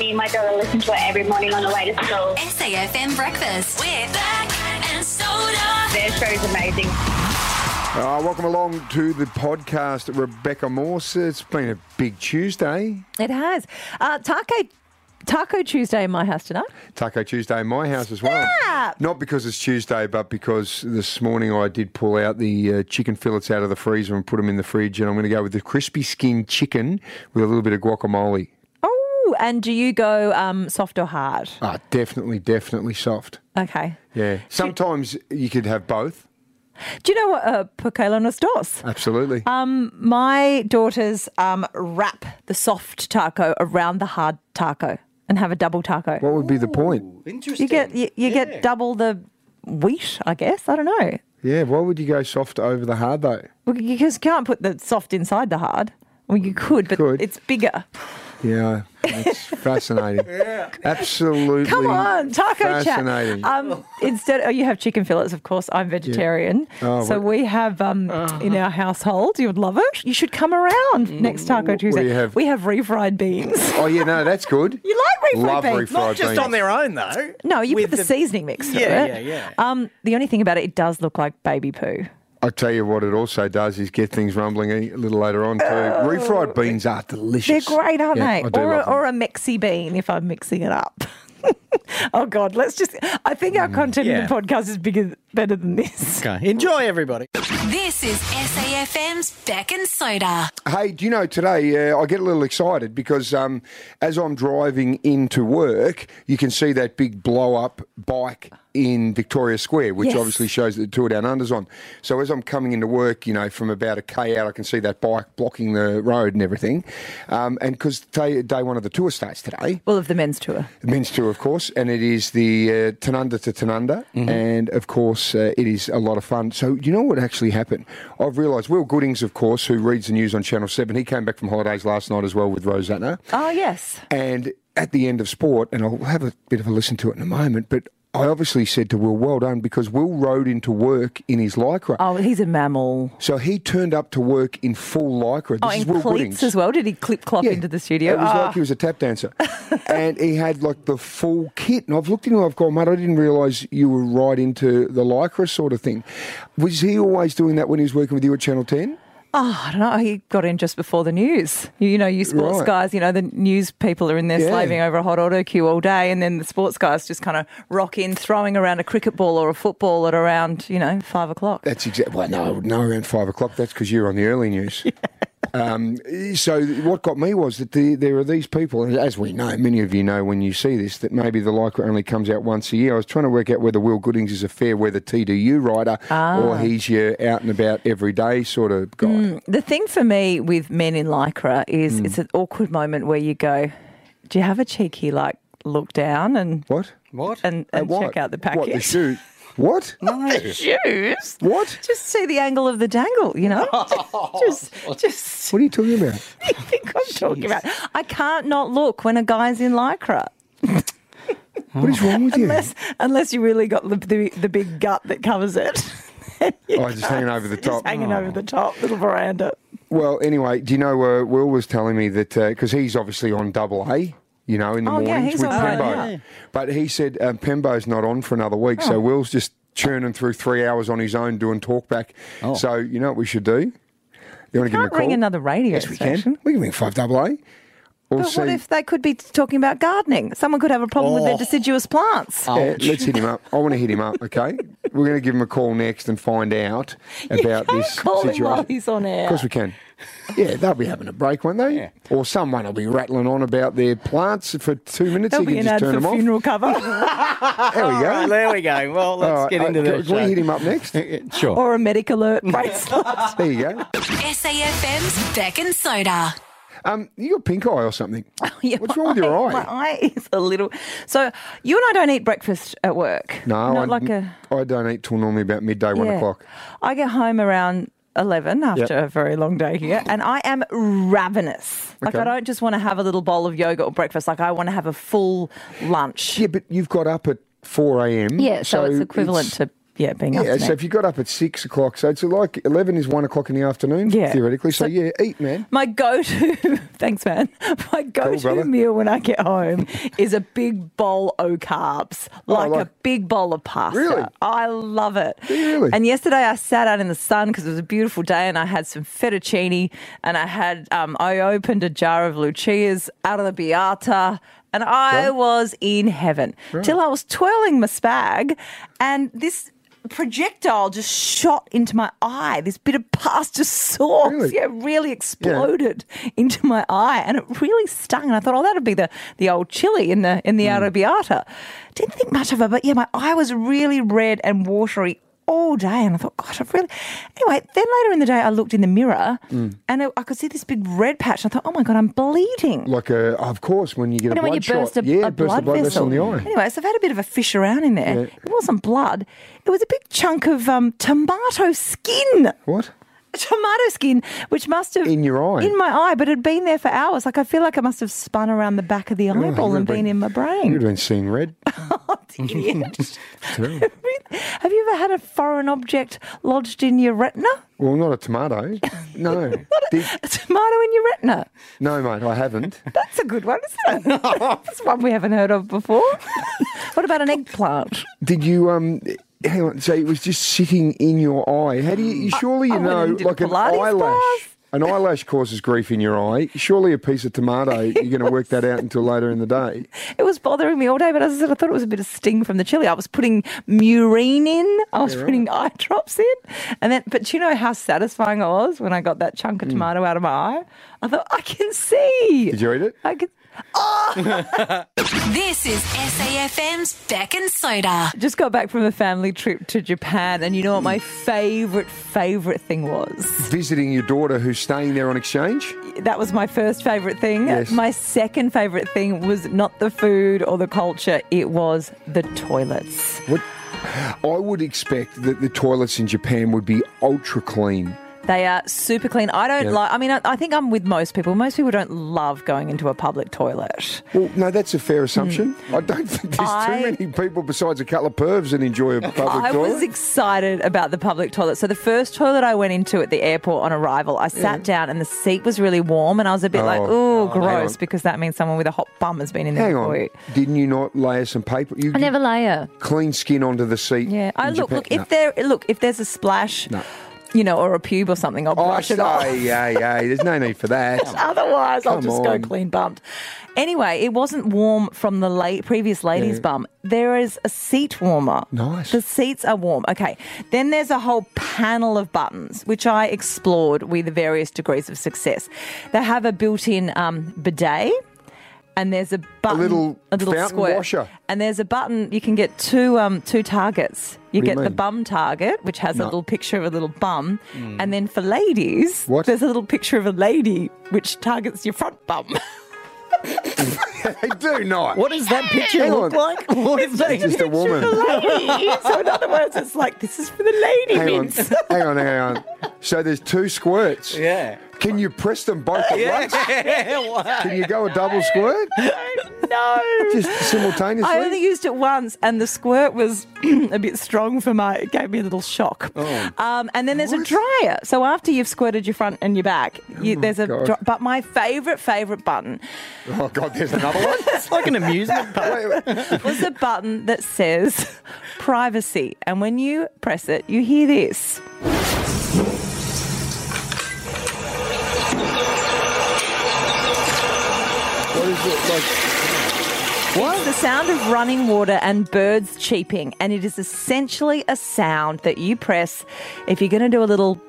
Me and my daughter listen to it every morning on the way to school. SAFM Breakfast with Bec and Soda. Their show's amazing. Uh, welcome along to the podcast, Rebecca Morse. It's been a big Tuesday. It has. Uh, taco, taco Tuesday in my house tonight. Taco Tuesday in my house as well. Snap! Not because it's Tuesday, but because this morning I did pull out the uh, chicken fillets out of the freezer and put them in the fridge, and I'm going to go with the crispy skin chicken with a little bit of guacamole. And do you go um, soft or hard? Ah, definitely, definitely soft. Okay. Yeah. Sometimes you could have both. Do you know what uh, Pocalo nos dos? Absolutely. Um, my daughters um, wrap the soft taco around the hard taco and have a double taco. what would be the point? Interesting. you get you, you get double the wheat, I guess. I don't know. Yeah. Why would you go soft over the hard though? Well, you just can't put the soft inside the hard. Well, you could, but Could. it's bigger. Yeah. It's fascinating. yeah. Absolutely. Come on, taco fascinating. chat. Um, instead, oh, you have chicken fillets. Of course, I'm vegetarian, Oh, so we have um, in our household. You would love it. You should come around next Taco Tuesday. you have? We have refried beans. Oh yeah, no, that's good. You like refried Love beans? refried Not just beans. on their own, though. No, you With put the, seasoning mix Yeah, it. yeah, yeah. Um, the only thing about it, it does look like baby poo. I tell you what, it also does is get things rumbling a little later on too. Refried beans are delicious. They're great, aren't Yeah, they? I do or, a, love them. or a mexi bean if I'm mixing it up. oh God, let's just. I think our content in the podcast is bigger, better than this. Okay. Enjoy, everybody. This is SAFM's Bec and Soda. Hey, do you know today uh, I get a little excited because um, as I'm driving into work, you can see that big blow up bike in Victoria Square, which Yes. obviously shows that the Tour Down Under's on. So as I'm coming into work, you know, from about a K out, I can see that bike blocking the road and everything. Um, and because day, day one of the tour starts today, Well, of the men's tour. the men's tour, of course, and it is the uh, Tanunda to Tanunda, and of course, uh, it is a lot of fun. So, you know what actually happened? I've realised Will Goodings, of course, who reads the news on Channel 7, he came back from holidays last night as well with Rosanna. Oh yes. And at the end of sport, and I'll have a bit of a listen to it in a moment, but I obviously said to Will, well done, because Will rode into work in his lycra. Oh, he's a mammal. So he turned up to work in full lycra. This Oh, is in Will cleats Goodings. as well. Did he clip clop into the studio? It was Ah. like he was a tap dancer. and he had like the full kit. And I've looked into him, I've gone, mate, I didn't realise you were right into the lycra sort of thing. Was he always doing that when he was working with you at Channel 10? Oh, I don't know. He got in just before the news. You, you know, you sports Right. guys, you know, the news people are in there Yeah. slaving over a hot autocue all day, and then the sports guys just kind of rock in, throwing around a cricket ball or a football at around, you know, five o'clock. That's exactly. Well, no, no, around five o'clock. That's because you're on the early news. Um, so what got me was that the, there are these people, and as we know, many of you know when you see this, that maybe the Lycra only comes out once a year. I was trying to work out whether Will Goodings is a fair weather TDU rider or he's your out and about every day sort of guy. The thing for me with men in lycra is Hmm. it's an awkward moment where you go, "Do you have a cheeky like look down and What? What? and, and what? check out the package. What, the package?" shoes? What? shoes. What? Just see the angle of the dangle, you know. just, just. What are you talking about? Think I'm talking about. I can't not look when a guy's in lycra, What is wrong with you? unless unless you really got the the, the big gut that covers it. Oh, just hanging over the Just top. hanging over the top, little veranda. Well, anyway, do you know, uh, Will was telling me that, because he's obviously on double A, you know, in the Oh, mornings he's with right Penbo. now. But he said um, Penbo's not on for another week, Oh. so Will's just churning through three hours on his own doing talkback. So, you know what we should do? You want to give him a call? ring another radio Yes, we can. We can ring 5 double A. We'll But see. what if they could be talking about gardening? Someone could have a problem with their Oh. deciduous plants. Yeah, let's hit him up. I want to hit him up, okay? We're going to give him a call next and find out about can't this call him situation. while he's on air. Of course we can. Yeah, they'll be having a break, won't they? Yeah. Or someone will be rattling on about their plants for two minutes. There'll you be can an just ad turn for them funeral cover off. There we go. Right, there we go. Well, let's All right, get uh, into can, this. Can we hit him up next? Sure. or a medic alert bracelet. There you go. SAFM's Bec and Soda. Um, you got pink eye or something? Yeah, What's wrong with your eye? My eye is a little. So you and I don't eat breakfast at work. No, not I, like a. I don't eat till normally about midday, one yeah. o'clock. I get home around 11 after Yep. a very long day here, and I am ravenous. Like, Okay. I don't just want to have a little bowl of yogurt or breakfast. Like, I want to have a full lunch. Yeah, but you've got up at 4 a.m. Yeah, so, it's equivalent it's- to yeah, being up Yeah, so if you got up at six o'clock, so it's like eleven is one o'clock in the afternoon, Yeah. theoretically. So, So- yeah, eat, man. My go-to, thanks, man. My go-to brother. meal when I get home is a big bowl of carbs, like, Oh, like- a big bowl of pasta. Really? I love it. Really? And yesterday I sat out in the sun because it was a beautiful day, and I had some fettuccine, and I had um, I opened a jar of Lucia's arrabbiata. And I Right. was in heaven till I was twirling my spag, and this projectile just shot into my eye. This bit of pasta sauce, Really? yeah, really exploded into my eye, and it really stung. And I thought, oh, that'd be the the old chili in the in the hmm. arrabbiata. Didn't think much of it, but yeah, my eye was really red and watery all day, and I thought, gosh, I've really. Anyway, then later in the day, I looked in the mirror, Hmm. and I, I could see this big red patch. And I thought, oh my god, I'm bleeding. Like, a, of course, when you get a when blood you burst shot. a, yeah, a burst blood blood vessel. vessel in the eye. Anyway, so I've had a bit of a fish around in there. Yeah. It wasn't blood. It was a big chunk of um, tomato skin. What? Tomato skin, which must have In your eye? in my eye, but it had been there for hours. Like I feel like it must have spun around the back of the eyeball Oh, and been, been- in my brain. You'd been seeing red. Idiot. Have you ever had a foreign object lodged in your retina? Well, not a tomato. No. Did- A tomato in your retina. no, mate, I haven't. That's a good one, isn't it? That's one we haven't heard of before. what about an eggplant? Did you um? Hang on. So it was just sitting in your eye. How do you? Mm. you surely you I know, and did a like an eyelash. class. An eyelash causes grief in your eye. Surely a piece of tomato, you're going to work that out until later in the day. It was bothering me all day, but as I said, I thought it was a bit of sting from the chili. I was putting murine in, I was putting eye drops in, and then. But do you know how satisfying it was when I got that chunk of mm. tomato out of my eye? I thought I can see. Did you eat it? I could. This is SAFM's Bec and Soda. Just got back from a family trip to Japan, and you know what my favourite, favourite thing was? Visiting your daughter who's staying there on exchange. That was my first favourite thing. Yes. My second favourite thing was not the food or the culture, it was the toilets. What? I would expect that the toilets in Japan would be ultra clean. They are super clean. I don't Yeah. like, I mean, I, I think I'm with most people. Most people don't love going into a public toilet. Well, no, that's a fair assumption. Hmm. I don't think there's. I- too many people besides a couple of pervs that enjoy a public I toilet. I was excited about the public toilet. So the first toilet I went into at the airport on arrival, I sat down and the seat was really warm, and I was a bit like, Oh. "Ooh, oh, gross," because that means someone with a hot bum has been in there Hang on. you. Didn't you not layer some paper? You I never layer. clean skin onto the seat. Yeah, I in look. Japan? Look, if there, look, if there's a splash, No. You know, or a pube or something, I'll brush Oh, brush it off. say, yeah, yeah. There's no need for that. Otherwise, I'll just on. go clean bumped. Anyway, it wasn't warm from the late previous lady's Yeah. bum. There is a seat warmer. Nice. The seats are warm. Okay. Then there's a whole panel of buttons, which I explored with various degrees of success. They have a built-in um, bidet. And there's a button, little a little fountain squirt. washer. and there's a button. You can get two um, two targets. You What do you get the mean? bum target, which has a little picture of a little bum, and then for ladies, What? there's a little picture of a lady which targets your front bum. they do not. What does that picture Hang look on. like? What is that? Just a woman. so in other words, it's like this is for the lady Hang on, bits. hang on, hang on. So there's two squirts. Yeah. Can you press them both at once? Can you go a double squirt? no. Just simultaneously? I only used it once, and the squirt was a bit strong for my. It gave me a little shock. Oh. Um, and then there's a dryer. So after you've squirted your front and your back, you, there's a. God. Dry, but my favourite favourite button oh, God, there's another one. It's like an amusement park. Wait, wait. was a button that says privacy, and when you press it, you hear this. Is it? Like, It's the sound of running water and birds cheeping, and it is essentially a sound that you press if you're going to do a little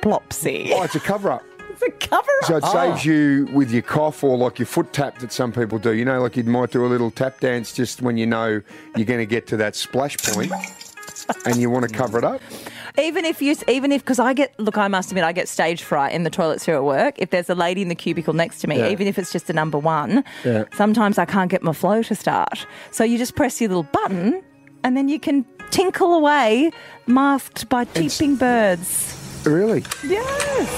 plopsy. oh, it's a cover up. It's a cover up. So it ah. saves you with your cough or like your foot tap that some people do. You know, like you might do a little tap dance just when you know you're going to get to that splash point and you want to cover it up. Even if you, even if, because I get, look, I must admit, I get stage fright in the toilets here at work. If there's a lady in the cubicle next to me, Yeah. even if it's just a number one, Yeah. sometimes I can't get my flow to start. So you just press your little button, and then you can tinkle away, masked by cheeping birds. Really? Yes.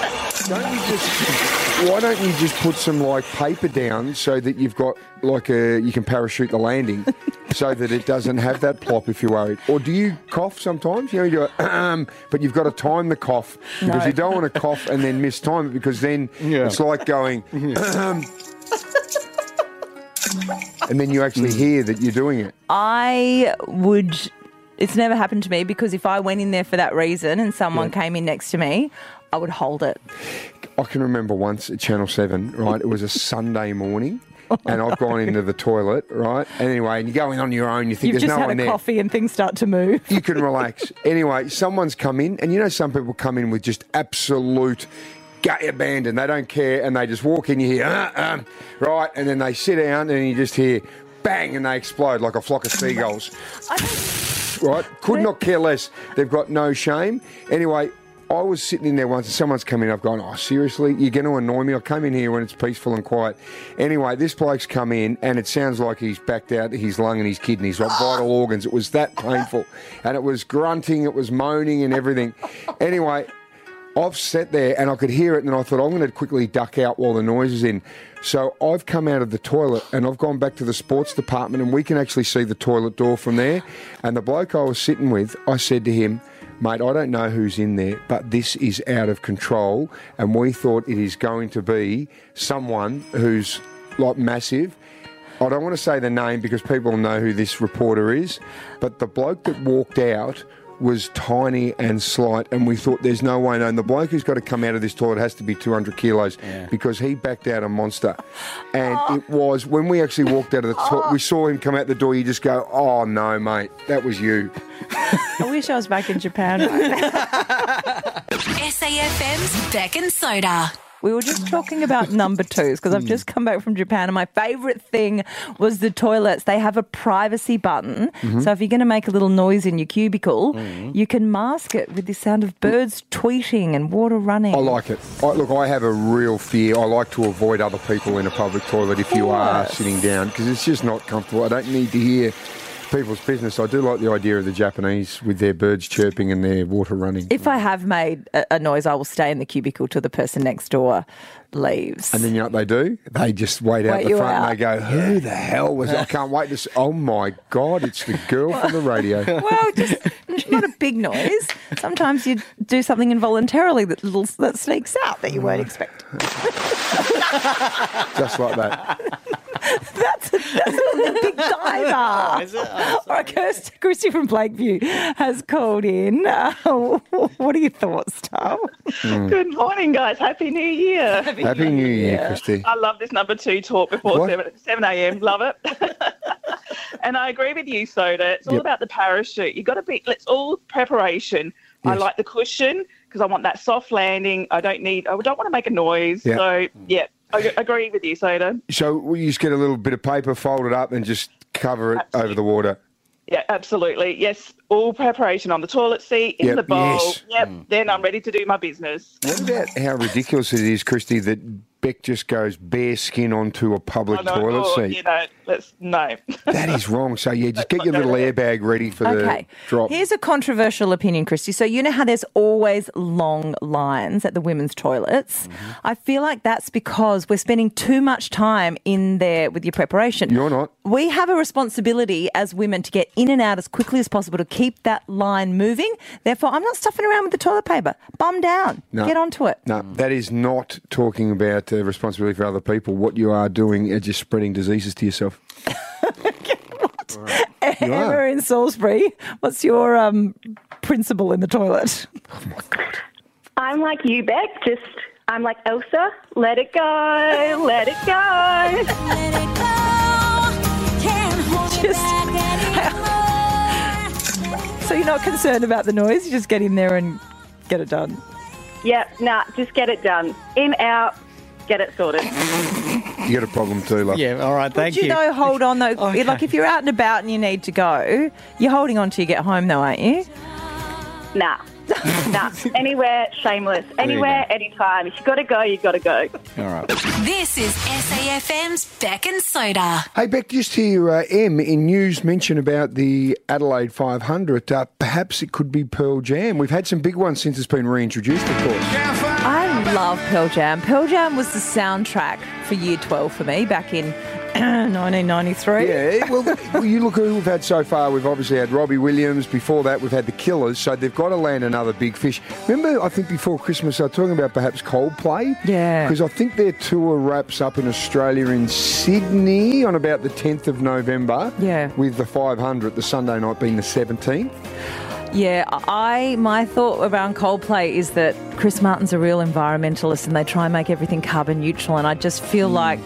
Don't you just? Why don't you just put some like paper down so that you've got like a you can parachute the landing, so that it doesn't have that plop if you're worried. Or do you cough sometimes? You know, you go, um, but you've got to time the cough because No. you don't want to cough and then miss time it because then Yeah. it's like going. "Ahem." And then you actually hear that you're doing it. I would. It's never happened to me because if I went in there for that reason and someone Yeah. came in next to me, I would hold it. I can remember once at Channel 7, right? It was a Sunday morning. And I've gone into the toilet, right? Anyway, and you go in on your own, you think You've there's no one there. coffee and things start to move. You can relax. anyway, someone's come in, and you know, some people come in with just absolute gut abandon. They don't care, and they just walk in, you hear, uh, um, right? And then they sit down, and you just hear bang, and they explode like a flock of seagulls. right? Could not care less. They've got no shame. Anyway, I was sitting in there once and someone's come in. I've gone, oh, seriously? You're going to annoy me? I'll come in here when it's peaceful and quiet. Anyway, this bloke's come in and it sounds like he's backed out his lung and his kidneys, like vital organs. It was that painful. And it was grunting, it was moaning and everything. Anyway, I've sat there and I could hear it, and I thought I'm going to quickly duck out while the noise is in. So I've come out of the toilet and I've gone back to the sports department, and we can actually see the toilet door from there. And the bloke I was sitting with, I said to him, Mate, I don't know who's in there, but this is out of control. And we thought it is going to be someone who's like massive. I don't want to say the name because people know who this reporter is, but the bloke that walked out was tiny and slight, and we thought there's no way known. The bloke who's got to come out of this toilet has to be 200 kilos because he backed out a monster. And oh. it was when we actually walked out of the toilet, oh. we saw him come out the door. You just go, "Oh no, mate, that was you." I wish I was back in Japan. SAFM's Bec and Soda. We were just talking about number twos because I've hmm. just come back from Japan and my favourite thing was the toilets. They have a privacy button. Mm-hmm. So if you're going to make a little noise in your cubicle, mm-hmm. you can mask it with the sound of birds tweeting and water running. I like it. I, look, I have a real fear. I like to avoid other people in a public toilet if you are sitting down because it's just not comfortable. I don't need to hear people's business. I do like the idea of the Japanese with their birds chirping and their water running. If I have made a, noise, I will stay in the cubicle till the person next door leaves. and then you know what they do? They just wait out Wait the front out. and they go, "Who the hell was? I can't wait to." See. Oh my god! It's the girl from the radio. well, just not a big noise. Sometimes you do something involuntarily that little that sneaks out that you weren't expecting. just like that. That's a, that's a big diver. All right, Kirsty, Christy from Blakeview has called in. Uh, what are your thoughts, Tom? Good morning, guys. Happy New Year. Happy New Year, Christy. I love this number two talk before What? 7, 7 a.m. Love it. and I agree with you, Soda. It's all Yep. about the parachute. You've got to be, let's all preparation. I like the cushion because I want that soft landing. I don't need, I don't want to make a noise. Yeah. So, yeah, I agree with you, Soda. So we just get a little bit of paper, fold it up, and just cover it over the water. Yeah, absolutely. Yes, all preparation on the toilet seat, in Yep, the bowl. yes. Yep, then I'm ready to do my business. What about how ridiculous it is, Christy, that Bec just goes bare skin onto a public I know, toilet oh, seat? You know, let's, no. That is wrong. So yeah, just get your little airbag ready for Okay. the drop. Here's a controversial opinion, Christy. So you know how there's always long lines at the women's toilets. Mm-hmm. I feel like that's because we're spending too much time in there with your preparation. You're not. We have a responsibility as women to get in and out as quickly as possible to keep that line moving. Therefore, I'm not stuffing around with the toilet paper. Bum down. No. Get onto it. No, that is not talking about uh, responsibility for other people. What you are doing is just spreading diseases to yourself. You Emma are. in Salisbury, what's your um, principle in the toilet? I'm like you, Bec. Just, I'm like Elsa. Let it go. Let it go. So you're not concerned about the noise. You just get in there and get it done. Yep, nah, just get it done. In, out, get it sorted. You got a problem too, love. Yeah, all right, thank Would you, you. though hold on though? Okay. Like if you're out and about and you need to go, you're holding on till you get home though, aren't you? Nah, nah, anywhere, shameless. Anywhere, anytime. If you got to go, you got to go. All right. This is SAFM's Bec and Soda. Hey, Bec, just hear uh, M in news mention about the Adelaide 500. Uh, perhaps it could be Pearl Jam. We've had some big ones since it's been reintroduced, of course. I love Pearl Jam. Pearl Jam was the soundtrack for year 12 for me back in 1993. Yeah, well, you look who we've had so far. We've obviously had Robbie Williams. Before that, we've had the Killers. So they've got to land another big fish. Remember, I think before Christmas, they were talking about perhaps Coldplay. Yeah. Because I think their tour wraps up in Australia in Sydney on about the 10th of November. Yeah. With the 500, the Sunday night being the 17th. Yeah, I my thought around Coldplay is that Chris Martin's a real environmentalist and they try and make everything carbon neutral and I just feel Hmm. like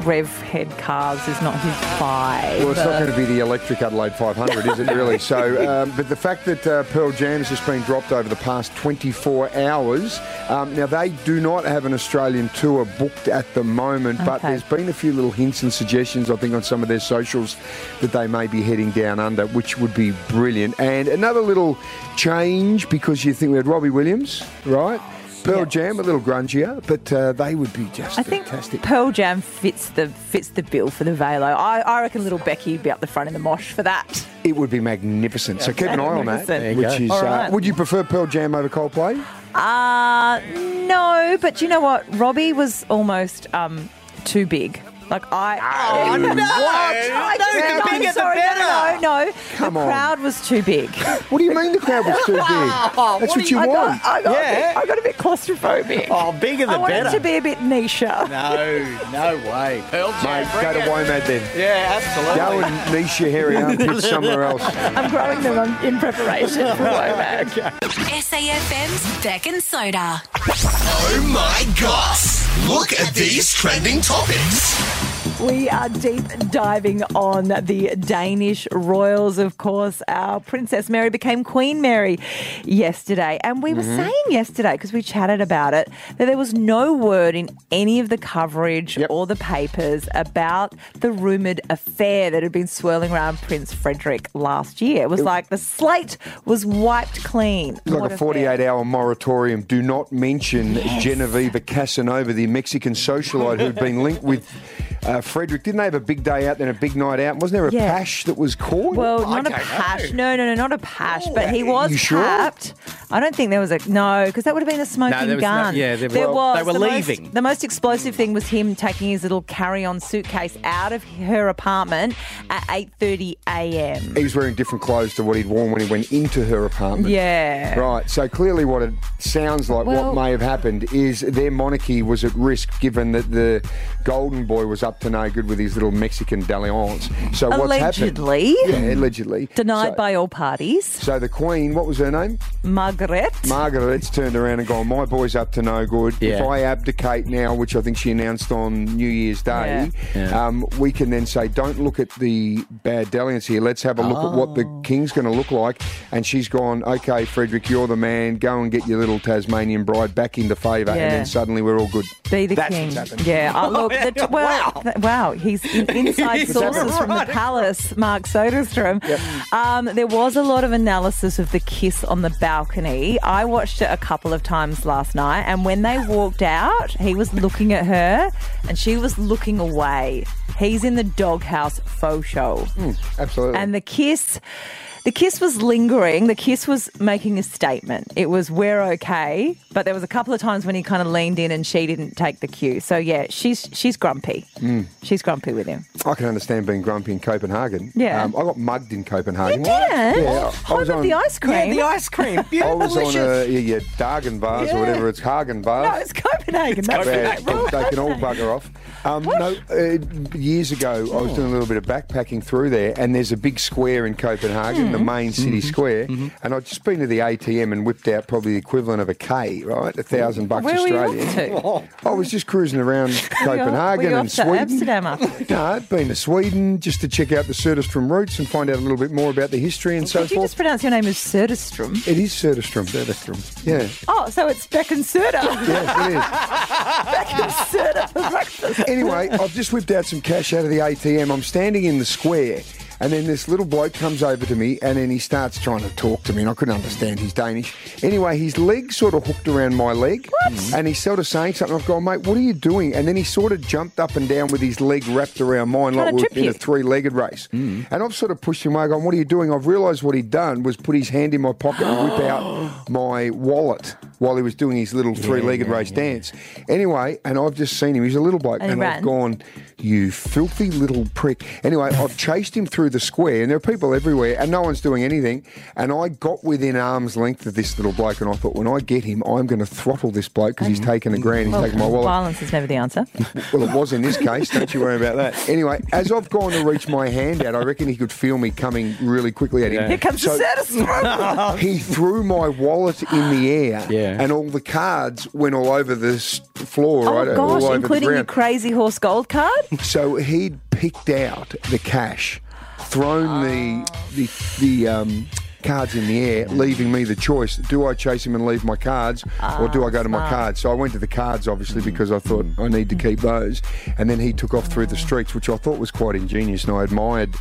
rev head cars is not his vibe. Well, it's not going to be the electric Adelaide 500, is it really? So, um, but the fact that uh, Pearl Jam has just been dropped over the past 24 hours. Um, now, they do not have an Australian tour booked at the moment, but there's been a few little hints and suggestions, I think, on some of their socials that they may be heading down under, which would be brilliant. And another little change because you think we had Robbie Williams, right? Pearl Yeah. Jam, a little grungier, but uh, they would be just I think fantastic. Pearl Jam fits the fits the bill for the Velo. I, I reckon little Becky would be up the front in the mosh for that. It would be magnificent. So keep an eye on that. Which is, uh, would you prefer Pearl Jam over Coldplay? Uh no, but you know what? Robbie was almost um too big. Like I, Oh, no. I No, just- the no, bigger the sorry. No, no, no. Come the on. crowd was too big. What do you mean the crowd was too big? That's what, what do you you- I want. got, I got, a Yeah. bit, I got a bit claustrophobic. Oh, bigger the better. I wanted to be a bit niche. No, no way. Pearl Jam. Mate, go to it. WOMAD then. Yeah, absolutely. Go and niche your hairy armpits somewhere else. I'm growing them on- in preparation for WOMAD. SAFM's Bec and Soda. Oh my gosh! Look at these trending topics. We are deep diving on the Danish royals, of course. Our Princess Mary became Queen Mary yesterday. And we were Mm-hmm. saying yesterday, because we chatted about it, that there was no word in any of the coverage Yep. or the papers about the rumoured affair that had been swirling around Prince Frederick last year. It was like the slate was wiped clean. Like What a affair? 48 hour moratorium. Do not mention Genevieve Casanova, the Mexican socialite who'd been linked with uh, Frederick. Didn't they have a big day out, then a big night out? Wasn't there a Yeah. pash that was caught? Well, not a don't know. pash. No, no, no, not a pash. but he you was sure? capped. I don't think there was a no, because that would have been a smoking there was no- gun. yeah, there there was- was. they were the leaving. Most, the most explosive thing was him taking his little carry-on suitcase out of her apartment at 8:30 a.m. he was wearing different clothes to what he'd worn when he went into her apartment. Yeah. Right. So clearly, what it sounds like, Well- what may have happened, is their monarchy was at risk, given that the golden boy was up to no good with his little Mexican dalliance. So what's happened? Allegedly. Yeah, allegedly Denied So- by all parties. So the Queen, what was her name? Margaret. Margaret's turned around and gone, my boy's up to no good. If Yeah. I abdicate now, which I think she announced on New Year's Day, Yeah. Yeah. Um, we can then say, don't look at the bad dalliance here. Let's have a look at what the Oh. king's going to look like. And she's gone, okay, Frederick, you're the man. Go and get your little Tasmanian bride back into favour. And Yeah. then suddenly we're all good. Be the That's king. what's happened. Yeah. Oh, look. yeah. The, well, Wow. Th- wow. He's in, inside He's sources from the palace. Mark Soderstrom. Um, there was a lot of analysis of the kiss on the balcony. I watched it a couple of times last night, and when they walked out, he was looking at her, and she was looking away. He's in the doghouse faux show. Absolutely. And the kiss, the kiss was lingering. The kiss was making a statement. It was we're okay, but there was a couple of times when he kind of leaned in and she didn't take the cue. So yeah, she's she's grumpy. Mm. She's grumpy with him. I can understand being grumpy in Copenhagen. Yeah. Um, I got mugged in Copenhagen. You did? Yeah. I Home was of on, the ice cream. Yeah, the ice cream. I was on a yeah, yeah, Dargan bars Yeah. or whatever it's Hagen bars. no, it's Copenhagen. That's Yeah, right. Wrong they can all bugger off. Um, no, uh, years ago, I was doing a little bit of backpacking through there, and there's a big square in Copenhagen, Hmm. The main city Mm-hmm. square, and I'd just been to the ATM and whipped out probably the equivalent of a K, right, a thousand bucks Where were you off to? I was just cruising around Were you off- Copenhagen were you and off to Sweden. Amsterdam after? No, I'd been to Sweden just to check out the Söderström roots and find out a little bit more about the history and so Did you forth. just pronounce your name as Söderström? It is Söderström. Söderström. Yeah. Oh, so it's Bec and Söder. Yes, it is. Bec and Söder for breakfast. anyway, I've just whipped out some cash out of the ATM. I'm standing in the square And then this little bloke comes over to me and then he starts trying to talk to me and I couldn't understand his Danish. Anyway, his leg sort of hooked around my leg. And he's sort of saying something. I've gone, mate, what are you doing? And then he sort of jumped up and down with his leg wrapped around mine Trying like to we were in you. a three-legged race. And I've sort of pushed him away, going, what are you doing? I've realised what he'd done was put his hand in my pocket and whip out my wallet while he was doing his little three-legged race dance. Anyway, and I've just seen him. He's a little bloke. And And. I've gone, you filthy little prick. Anyway, I've chased him through the square and there are people everywhere and no one's doing anything. And I got within arm's length of this little bloke and I thought, when I get him, I'm going to throttle this bloke because he's taken a grand, he's taken my wallet. Violence is never the answer. Well, it was in this case. Don't you worry about that. Anyway, as I've gone to reach my hand out, I reckon he could feel me coming really quickly at him. Here comes So the he threw my wallet in the air, Yeah. And all the cards went all over the s- floor, oh, right? Oh all gosh, over including the your ground. crazy horse gold card? So he'd picked out the cash, thrown the ah. the the um, cards in the air, leaving me the choice: do I chase him and leave my cards, or do I go to my ah, cards? So I went to the cards, obviously, because I thought I need to keep those. And then he took off through the ah. streets, which I thought was quite ingenious, and I admired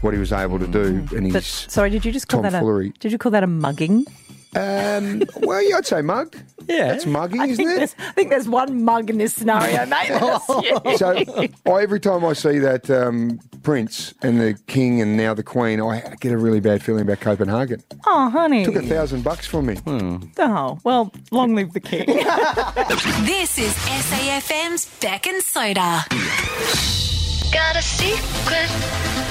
what he was able to do. Mm. And But he's sorry, did you just call that a tomfoolery. did you call that a mugging? Um, well, yeah, I'd say mugged. Yeah. that's mugging, I isn't think, it? there's, I think there's one mug in this scenario, mate. That's. So I, every time I see that um, prince and the king and now the queen, I get a really bad feeling about Copenhagen. Oh, honey. Took a thousand bucks from me. Oh, well, long live the king. This is SAFM's Bec and Soda. Got a secret?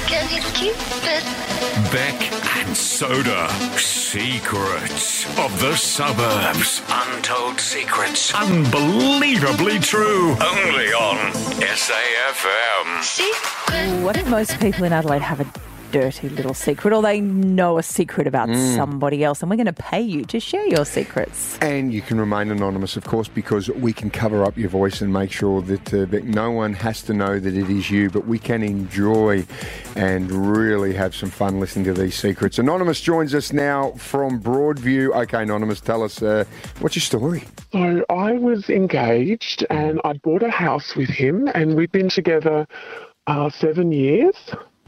Can you keep it? Bec and Soda. Secrets of the suburbs. Untold secrets. Unbelievably true. Only on SAFM. Secret. what if most people in Adelaide have a dirty little secret or they know a secret about somebody else and we're going to pay you to share your secrets? And you can remain anonymous, of course, because we can cover up your voice and make sure that, uh, that no one has to know that it is you, but we can enjoy and really have some fun listening to these secrets. Anonymous joins us now from Broadview. Okay, Anonymous, tell us uh, what's your story? So I was engaged and I bought a house with him and we've been together uh, seven years.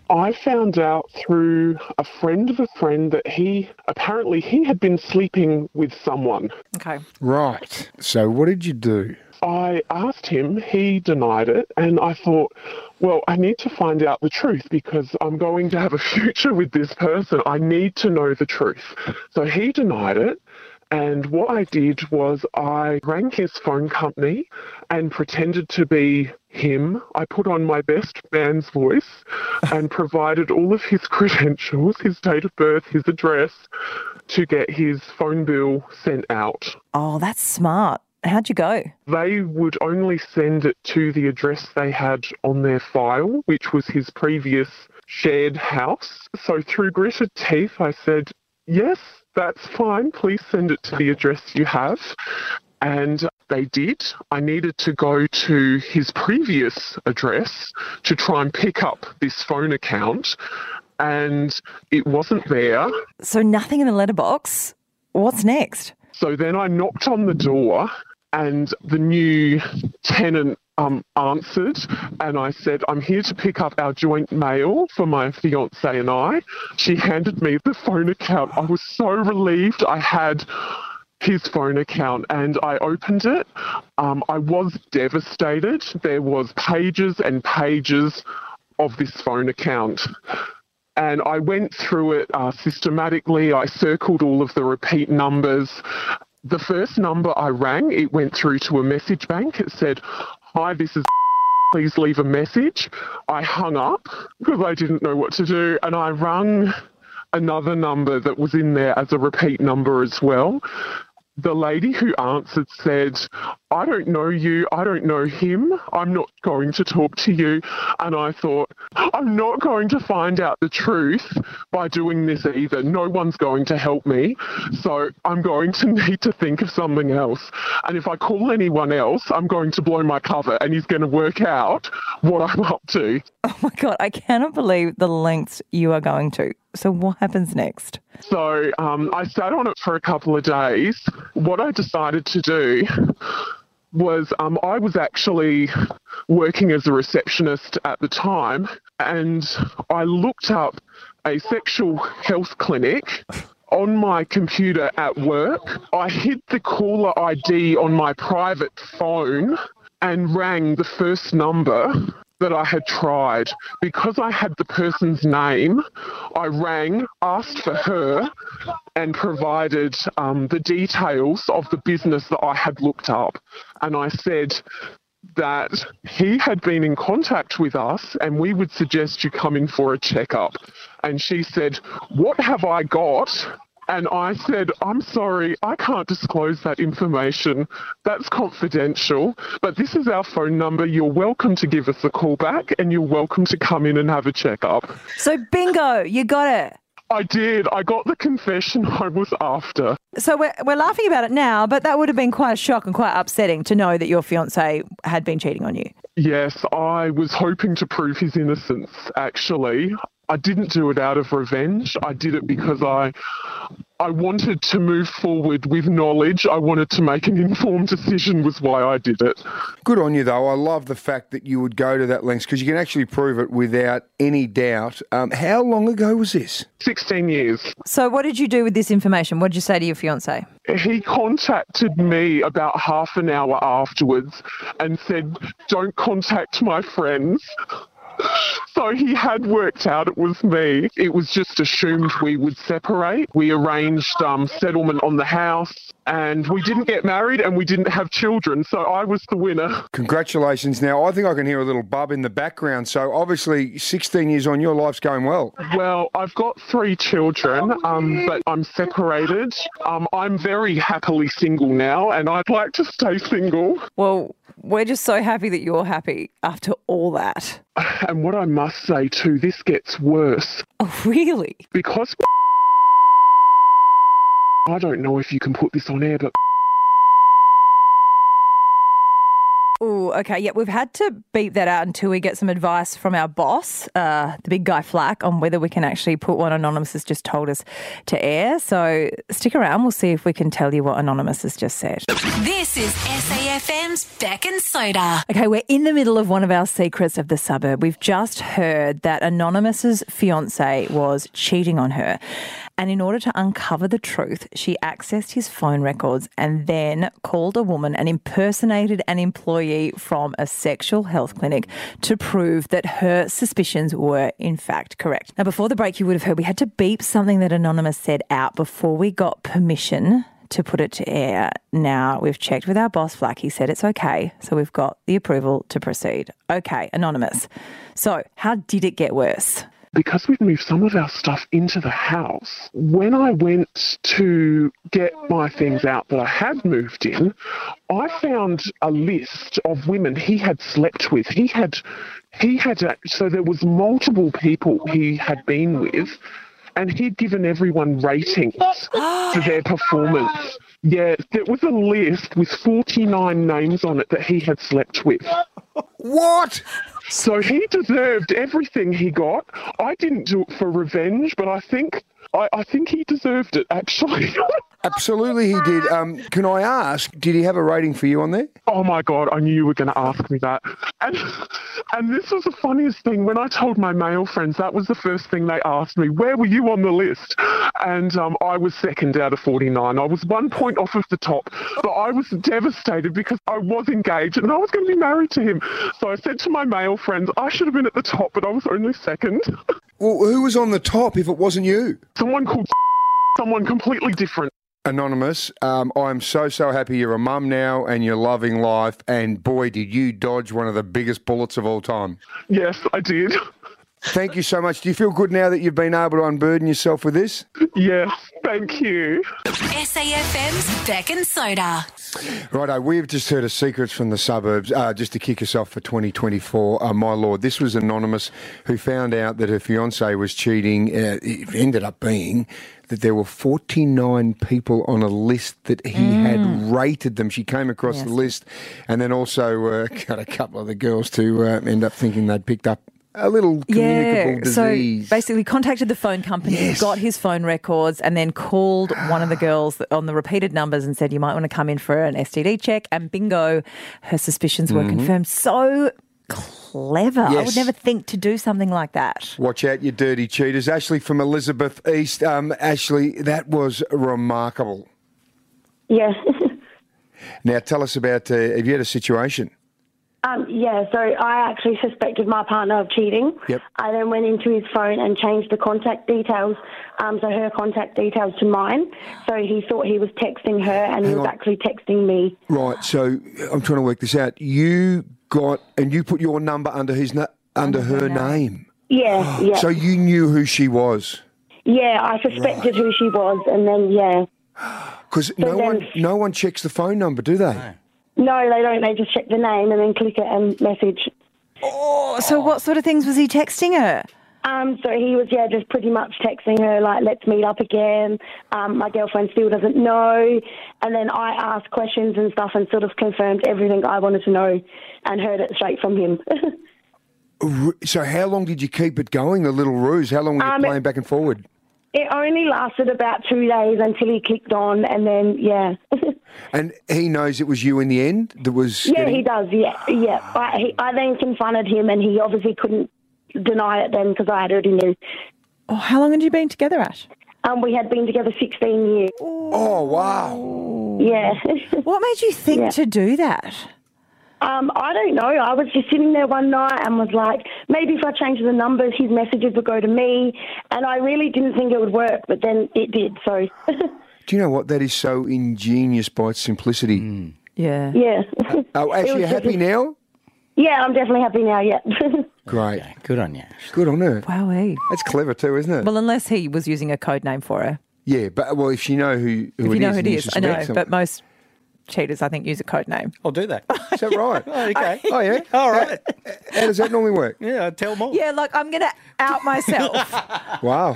I found out through a friend of a friend that he apparently he had been sleeping with someone. Okay. Right. So, what did you do? I asked him, he denied it, and I thought, well, I need to find out the truth because I'm going to have a future with this person. I need to know the truth. So he denied it. And what I did was I rang his phone company and pretended to be him. I put on my best man's voice and provided all of his credentials, his date of birth, his address, to get his phone bill sent out Oh, that's smart. How'd you go? they would only send it to the address they had on their file, which was his previous shared house. So through gritted teeth, I said, Yes, that's fine. Please send it to the address you have. And they did. I needed to go to his previous address to try and pick up this phone account, and it wasn't there. So nothing in the letterbox. What's next? So then I knocked on the door, and the new tenant um, answered, and I said, I'm here to pick up our joint mail for my fiance and I. She handed me the phone account. I was so relieved I had his phone account and I opened it. Um, I was devastated. There was pages and pages of this phone account and I went through it uh, systematically. I circled all of the repeat numbers. The first number I rang, it went through to a message bank. It said, Hi, this is. Please leave a message. I hung up because I didn't know what to do, and I rang another number that was in there as a repeat number as well. The lady who answered said, I don't know you, I don't know him, I'm not going to talk to you. And I thought, I'm not going to find out the truth by doing this either. No one's going to help me. So I'm going to need to think of something else. And if I call anyone else, I'm going to blow my cover and he's going to work out what I'm up to. Oh my God, I cannot believe the lengths you are going to. So what happens next? So um, I sat on it for a couple of days. What I decided to do was um, I was actually working as a receptionist at the time, and I looked up a sexual health clinic on my computer at work. I hid the caller ID on my private phone and rang the first number that I had tried. Because I had the person's name, I rang, asked for her, and provided um, the details of the business that I had looked up. And I said, that he had been in contact with us and we would suggest you come in for a checkup. And she said, What have I got? And I said, I'm sorry, I can't disclose that information. That's confidential. But this is our phone number. You're welcome to give us a call back and you're welcome to come in and have a checkup. So, bingo, you got it. I did. I got the confession I was after. So we're, we're laughing about it now, but that would have been quite a shock and quite upsetting to know that your fiance had been cheating on you. Yes, I was hoping to prove his innocence, actually. I didn't do it out of revenge. I did it because I I wanted to move forward with knowledge. I wanted to make an informed decision was why I did it. Good on you, though. I love the fact that you would go to that lengths because you can actually prove it without any doubt. Um, how long ago was this? 16 years. So, what did you do with this information? What did you say to your fiance? He contacted me about half an hour afterwards and said, Don't contact my friends. So he had worked out it was me. It was just assumed we would separate. We arranged um, settlement on the house and we didn't get married and we didn't have children. So I was the winner. Congratulations. Now, I think I can hear a little bub in the background. So, obviously, 16 years on, your life's going well. Well, I've got three children, um, but I'm separated. Um, I'm very happily single now and I'd like to stay single. Well, we're just so happy that you're happy after all that. And what I must say too, this gets worse Oh, really? because I don't know if you can put this on air, but Oh, okay. Yeah, we've had to beep that out until we get some advice from our boss, uh, the big guy Flack, on whether we can actually put what Anonymous has just told us to air. So stick around. We'll see if we can tell you what Anonymous has just said. This is SAFM's Bec and Soda. Okay, we're in the middle of one of our secrets of the suburb. We've just heard that Anonymous's fiance was cheating on her. And in order to uncover the truth, she accessed his phone records and then called a woman and impersonated an employee from a sexual health clinic to prove that her suspicions were in fact correct. Now, before the break, you would have heard we had to beep something that Anonymous said out before we got permission to put it to air. Now, we've checked with our boss, Flack. He said it's okay. So we've got the approval to proceed. Okay, Anonymous. So, how did it get worse? Because we've moved some of our stuff into the house, when I went to get my things out that I had moved in, I found a list of women he had slept with. He had, he had, a- so there was multiple people he had been with, and he'd given everyone ratings for their performance. Yeah, there was a list with 49 names on it that he had slept with. What? So he deserved everything he got. I didn't do it for revenge, but I think I, I think he deserved it actually. Absolutely, he did. Um, can I ask, did he have a rating for you on there? oh my god, I knew you were going to ask me that. And and this was the funniest thing when I told my male friends that was the first thing they asked me. Where were you on the list? And um, I was second out of 49. I was one point off of the top, but I was devastated because I was engaged and I was going to be married to him. So I said to my male friends, I should have been at the top, but I was only second. Well, who was on the top if it wasn't you? Someone called someone completely different. Anonymous, um, I'm so, so happy you're a mum now and you're loving life. And boy, did you dodge one of the biggest bullets of all time. Yes, I did. Thank you so much. Do you feel good now that you've been able to unburden yourself with this? Yes, thank you. SAFM's Bec and Soda. Righto, we've just heard of secrets from the suburbs, uh, just to kick us off for 2024. Uh, my lord, this was Anonymous who found out that her fiance was cheating. Uh, it ended up being that there were 49 people on a list that he had rated them. She came across Yes. the list and then also uh, got a couple of the girls to uh, end up thinking they'd picked up a little communicable disease. So basically, contacted the phone company, Yes. got his phone records, and then called one of the girls on the repeated numbers and said, "You might want to come in for an STD check." And bingo, her suspicions were confirmed. So clever! I Mm-hmm. Would never think to do something like that. Watch out, you dirty cheaters. Ashley from Elizabeth East. Um, Ashley, that was remarkable. Yes. Now, tell us about, uh, have you had a situation? Um, yeah, so I actually suspected my partner of cheating. Yep. I then went into his phone and changed the contact details, um, so her contact details to mine. So he thought he was texting her, and he was on. actually texting me. Right, so I'm trying to work this out. You got, and you put your number under his na- under her name. Yeah, yeah, So you knew who she was. yeah. I suspected who she was, and then yeah. Because no then- one, no one checks the phone number, do they? No, they don't. They just check the name and then click it and message. Oh, so what sort of things was he texting her? Um, so he was, yeah, just pretty much texting her, like, let's meet up again. Um, my girlfriend still doesn't know. And then I asked questions and stuff and sort of confirmed everything I wanted to know and heard it straight from him. So how long did you keep it going, the little ruse? How long were you Um, playing back and forward? it only lasted about two days until he clicked on, and then, yeah. And he knows it was you in the end that was. yeah, getting- he does, yeah, yeah. I, he, I then confronted him, and he obviously couldn't deny it then because I had already knew. Oh, how long had you been together, Ash? Um, we had been together 16 years. Oh wow! Yeah. What made you think Yeah. to do that? Um, I don't know. I was just sitting there one night and was like, maybe if I change the numbers, his messages would go to me. And I really didn't think it would work, but then it did. So, Do you know what? That is so ingenious by its simplicity. Yeah. yeah. Oh, Ash, It you happy just- now? yeah, I'm definitely happy now, yeah. Great. Good on you. Good on her. Wowee. That's clever too, isn't it? Well, unless he was using a code name for her. yeah, but well, if you know who, who If you know who and it you is, I know, suspect but most cheaters, I think, use a code name. I'll do that. is that right? okay. Oh yeah. All right. How does that normally work? Yeah, tell more. Yeah, like I'm going to out myself. Wow.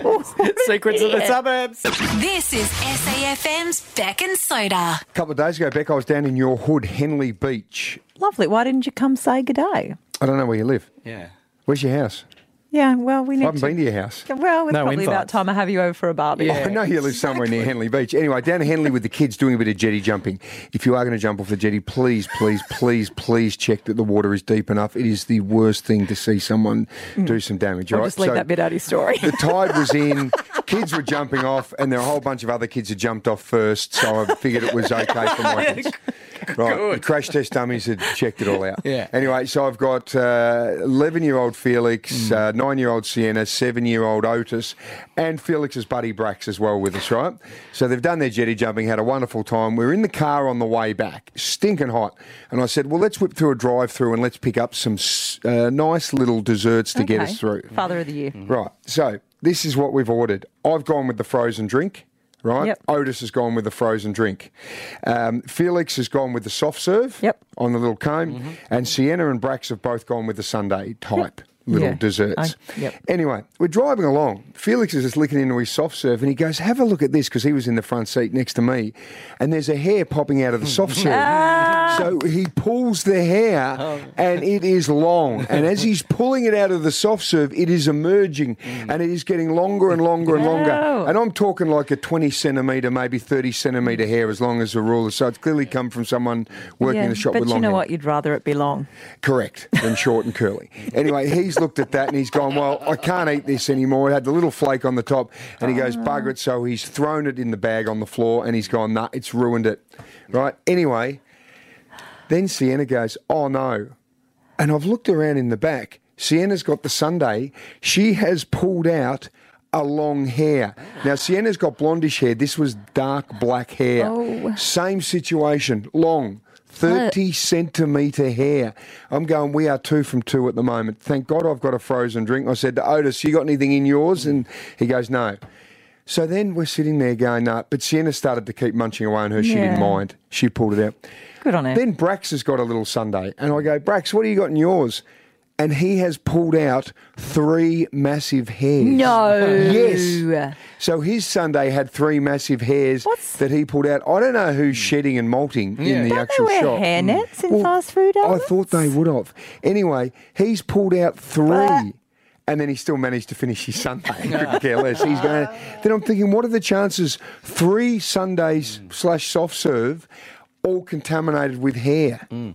Secrets of the suburbs. This is SAFM's Bec and Soda. A couple of days ago, Bec, I was down in your hood, Henley Beach. Lovely. Why didn't you come say good day? I don't know where you live. Yeah. Where's your house? Yeah, well, we I need haven't to. been to your house. Well, it's No probably about time I have you over for a barbie. Yeah. I know you live somewhere near Henley Beach. Anyway, down in Henley with the kids doing a bit of jetty jumping. If you are going to jump off the jetty, please, please, please, please check that the water is deep enough. It is the worst thing to see someone do some damage. I'll right? just leave So that bit out of your story. The tide was in, kids were jumping off, and there were a whole bunch of other kids had jumped off first, so I figured it was okay for my kids. Right, the crash test dummies had checked it all out. Yeah. Anyway, so I've got eleven-year-old Felix, Mm. uh, nine-year-old Sienna, seven-year-old Otis, and Felix's buddy Brax as well with us. Right. So they've done their jetty jumping, had a wonderful time. We are in the car on the way back, stinking hot, and I said, "Well, let's whip through a drive-through and let's pick up some uh, nice little desserts to get us through." Father of the year. Right. So this is what we've ordered. I've gone with the frozen drink. Right. Yep. Otis has gone with the frozen drink. Um, Felix has gone with the soft serve. Yep. On the little cone, and Sienna and Brax have both gone with the sundae type little Yeah. desserts. I- yep. Anyway, we're driving along. Felix is just licking into his soft serve, and he goes, "Have a look at this," because he was in the front seat next to me, and there's a hair popping out of the soft serve. Ah. So he pulls the hair, and it is long. And as he's pulling it out of the soft serve, it is emerging, and it is getting longer and longer and longer. And I'm talking like a 20 centimetre, maybe 30 centimetre hair, as long as a ruler. So it's clearly come from someone working Yeah, in the shop but with you long know hair. what? You'd rather it be long. Correct, than short and curly. Anyway, he's looked at that and he's gone, Well, I can't eat this anymore. It had the little flake on the top. And he goes, Bugger it. So he's thrown it in the bag on the floor and he's gone, Nah, it's ruined it. Right? Anyway, then Sienna goes, Oh no. And I've looked around in the back. Sienna's got the sundae. She has pulled out a long hair. Now, Sienna's got blondish hair. This was dark black hair. Oh. Same situation, long. 30 centimetre hair. I'm going, we are two from two at the moment. Thank God I've got a frozen drink. I said to Otis, you got anything in yours? And he goes, no. So then we're sitting there going, no. But Sienna started to keep munching away on her. She didn't mind. She pulled it out. Good on her. Then Brax has got a little sundae. And I go, Brax, what do you got in yours? And he has pulled out three massive hairs. No. Yes. So his sundae had three massive hairs What's- that he pulled out. I don't know who's shedding and molting in the Don't actual they wear shop. hairnets in Well, fast food I thought they would have. Anyway, he's pulled out three. And then he still managed to finish his sundae. Couldn't care less. He's going. Ah. Then I'm thinking, what are the chances? Three sundaes hmm. slash soft serve, all contaminated with hair. Hmm.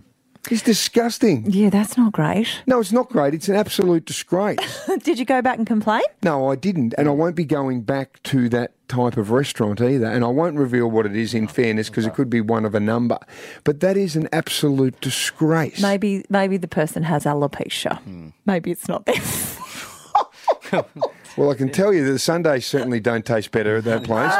It's disgusting. Yeah, that's not great. No, it's not great. It's an absolute disgrace. Did you go back and complain? No, I didn't, and I won't be going back to that type of restaurant either. And I won't reveal what it is in fairness because it could be one of a number. But that is an absolute disgrace. Maybe maybe the person has alopecia. Hmm. Maybe it's not them. Well, I can tell you that the sundaes certainly don't taste better at that place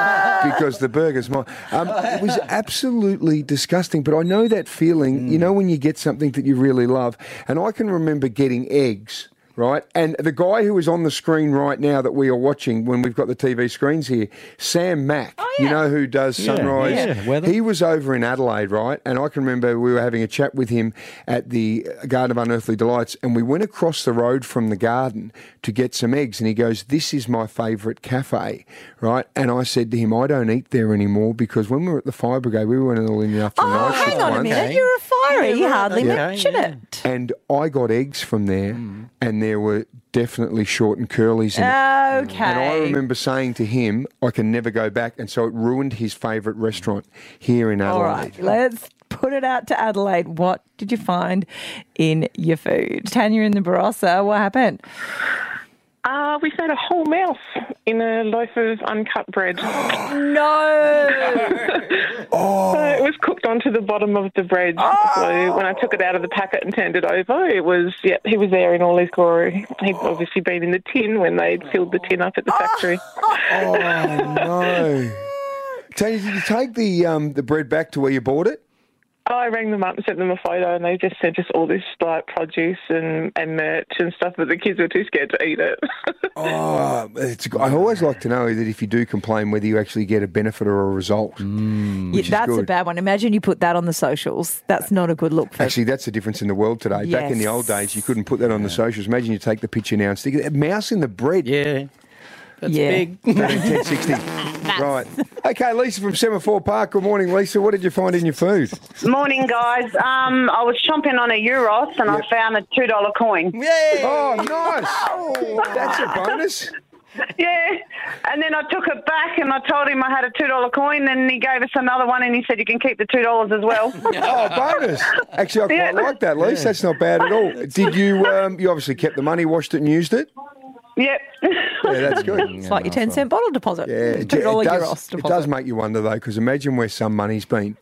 because the burgers. My, um, it was absolutely disgusting. But I know that feeling. You know when you get something that you really love, and I can remember getting eggs. Right, and the guy who is on the screen right now that we are watching when we've got the TV screens here, Sam Mac, oh, yeah. you know who does Yeah, Sunrise. yeah. He was over in Adelaide, right? And I can remember we were having a chat with him at the Garden of Unearthly Delights, and we went across the road from the garden to get some eggs. And he goes, This is my favourite cafe, right? And I said to him, I don't eat there anymore because when we were at the fire brigade, we went early in the afternoon. Oh, hang on a once. minute. You're a fiery. You hardly Okay, mention yeah. it. And I got eggs from there, mm. and there were definitely short and curlies in it. Okay. And I remember saying to him, I can never go back. And so it ruined his favourite restaurant here in Adelaide. All right, let's put it out to Adelaide. What did you find in your food? Tanya in the Barossa, what happened? Uh, we found a whole mouse in a loaf of uncut bread. No. So it was cooked onto the bottom of the bread. So when I took it out of the packet and turned it over, it was, yeah, he was there in all his glory. He'd obviously been in the tin when they'd filled the tin up at the factory. Oh no! Tanya, did you take the um, the bread back to where you bought it? Oh, I rang them up and sent them a photo, and they just sent us all this like produce and, and merch and stuff, but the kids were too scared to eat it. Oh, it's, I always like to know that if you do complain, whether you actually get a benefit or a result. Mm. Yeah, which is that's a bad one. Imagine you put that on the socials. That's not a good look for Actually, that's the difference in the world today. Back in the old days, you couldn't put that on the socials. Imagine you take the picture now and stick it. A mouse in the bread. Yeah. That's Yeah. big. Back in 1060. right. Okay, Lisa from Semaphore Park. Good morning, Lisa. What did you find in your food? Morning, guys. Um, I was chomping on a yiros and I found a two dollar coin. Yeah. Oh, nice. That's a bonus. Yeah, and then I took it back and I told him I had a two dollar coin, and he gave us another one, and he said you can keep the two dollars as well. Oh, bonus. Actually, I quite Yeah. like that, Lisa. That's not bad at all. Did you, um, you obviously kept the money, washed it and used it? Yep. Yeah, that's good. It's like your 10 cent bottle deposit. Yeah, It's it, $2 does, yiros it does make you wonder though, because imagine where some money's been.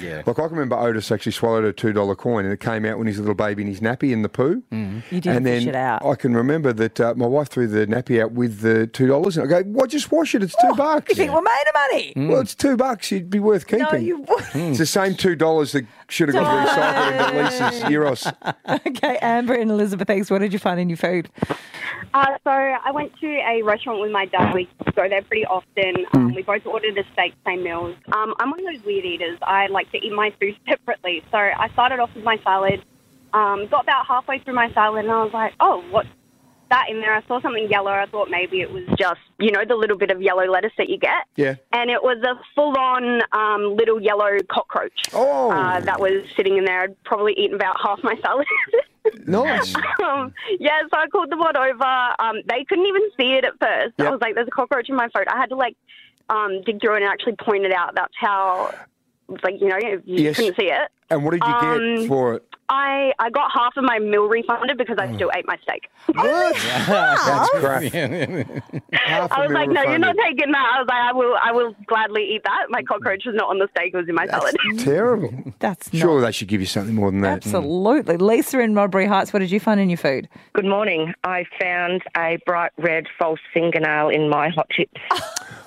Yeah. Like I can remember Otis actually swallowed a two dollar coin, and it came out when he's a little baby in his nappy in the poo. You didn't and then fish it out. I can remember that uh, my wife threw the nappy out with the two dollars, and I go, "Well, just wash it. It's two bucks." You think we're made of money? Well, it's two bucks. It'd be worth keeping. No, you wouldn't. It's the same two dollars that should have got recycled into Lisa's yiros. Okay, Amber and Elizabeth thanks. what did you find in your food? Uh, so I went to a restaurant with my dad. We go there pretty often. Um, we both ordered a steak, same meals. Um, I'm one of those weird eaters. I like to eat my food separately. So I started off with my salad. Um, got about halfway through my salad, and I was like, "Oh, what's that in there?" I saw something yellow. I thought maybe it was just, you know, the little bit of yellow lettuce that you get. Yeah. And it was a full-on um, little yellow cockroach Oh. uh, that was sitting in there. I'd probably eaten about half my salad. Nice. um, yeah, so I called the on over. Um, they couldn't even see it at first. Yep. I was like, "There's a cockroach in my food." I had to like um, dig through it and actually point it out. That's how, like you know, you Yes. couldn't see it. And what did you Um, get for it? I I got half of my meal refunded because I still ate my steak. What? That's crap. Half I a was meal like, "No, you're not taking that." I was like, "I will, I will gladly eat that." My cockroach was not on the steak; it was in my salad. Terrible. That's not. Surely they should give you something more than that. Absolutely. Lisa in Modbury Heights, what did you find in your food? Good morning. I found a bright red false fingernail in my hot chips.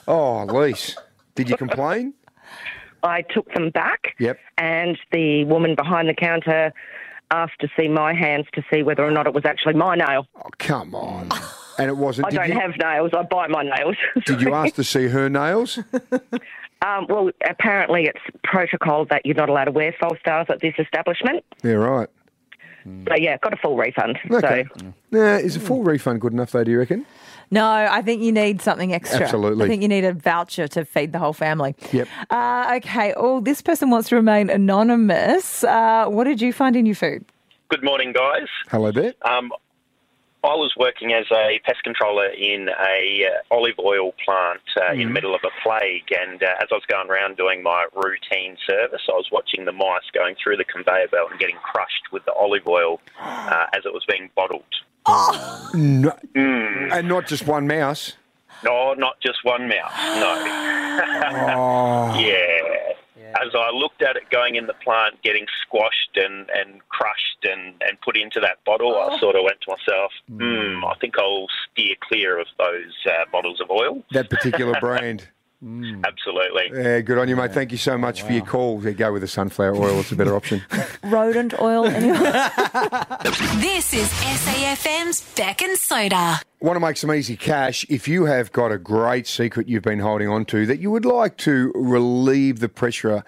Oh, Lise, did you complain? I took them back, Yep. and the woman behind the counter asked to see my hands to see whether or not it was actually my nail. Oh, come on. And it wasn't. I don't you, have nails. I bite my nails. Did you ask to see her nails? um, well, apparently it's protocol that you're not allowed to wear false nails at this establishment. Yeah, right. So yeah, got a full refund. Okay. So Now, is a full refund good enough, though, do you reckon? No, I think you need something extra. Absolutely. I think you need a voucher to feed the whole family. Yep. Uh, okay. Oh, this person wants to remain anonymous. Uh, what did you find in your food? Good morning, guys. Hello there. Um, I was working as a pest controller in a uh, olive oil plant uh, in the middle of a plague, and uh, as I was going around doing my routine service, I was watching the mice going through the conveyor belt and getting crushed with the olive oil uh, as it was being bottled. No, Mm. and not just one mouse. No, not just one mouse. No. Oh. yeah. As I looked at it going in the plant, getting squashed and, and crushed and, and put into that bottle, I sort of went to myself, hmm, I think I'll steer clear of those uh, bottles of oil. That particular brand. Absolutely. Yeah, good on you, mate. Thank you so much for your call. Yeah, go with the sunflower oil. It's a better option. Rodent oil, anyway. This is SAFM's Bec and Soda. Want to make some easy cash? If you have got a great secret you've been holding on to that you would like to relieve the pressure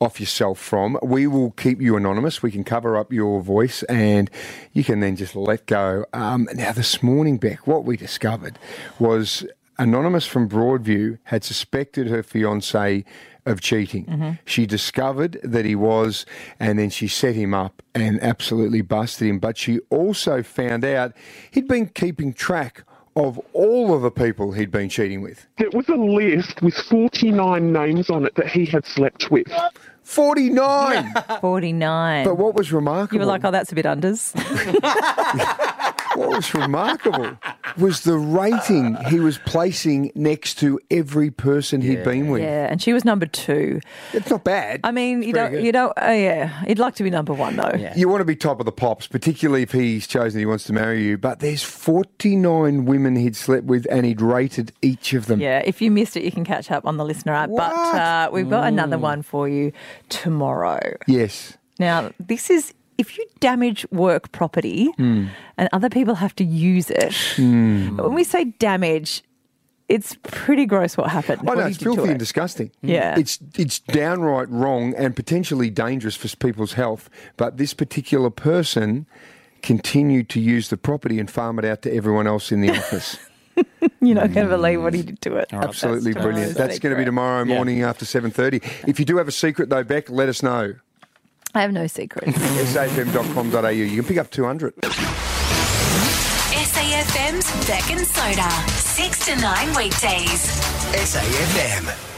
off yourself from, we will keep you anonymous. We can cover up your voice and you can then just let go. Um, now, this morning, Bec, what we discovered was Anonymous from Broadview had suspected her fiance of cheating. Mhm. She discovered that he was, and then she set him up and absolutely busted him. But she also found out he'd been keeping track of all of the people he'd been cheating with. It was a list with 49 names on it that he had slept with. 49! 49. But what was remarkable? You were like, oh, that's a bit unders. what was remarkable was the rating he was placing next to every person he'd been with. Yeah, and she was number two. It's not bad. I mean, you don't, good. you don't, oh yeah, you'd like to be number one though. You want to be top of the pops, particularly if he's chosen he wants to marry you. But there's 49 women he'd slept with and he'd rated each of them. Yeah, if you missed it, you can catch up on the LiSTNR app. But uh, we've got another one for you tomorrow. Yes. Now, this is if you damage work property Hmm. and other people have to use it. Hmm. When we say damage, it's pretty gross what happened. I What know it's filthy and disgusting. Yeah. it's it's downright wrong and potentially dangerous for people's health. But this particular person continued to use the property and farm it out to everyone else in the office. You're not going to believe what he did to it. Absolutely That's brilliant. top That's going to be tomorrow morning after seven thirty. If you do have a secret though, Bec, let us know. I have no secrets. safm.com.au. You can pick up two hundred. SAFM's Bec and Soda. 6 to 9 weekdays. SAFM.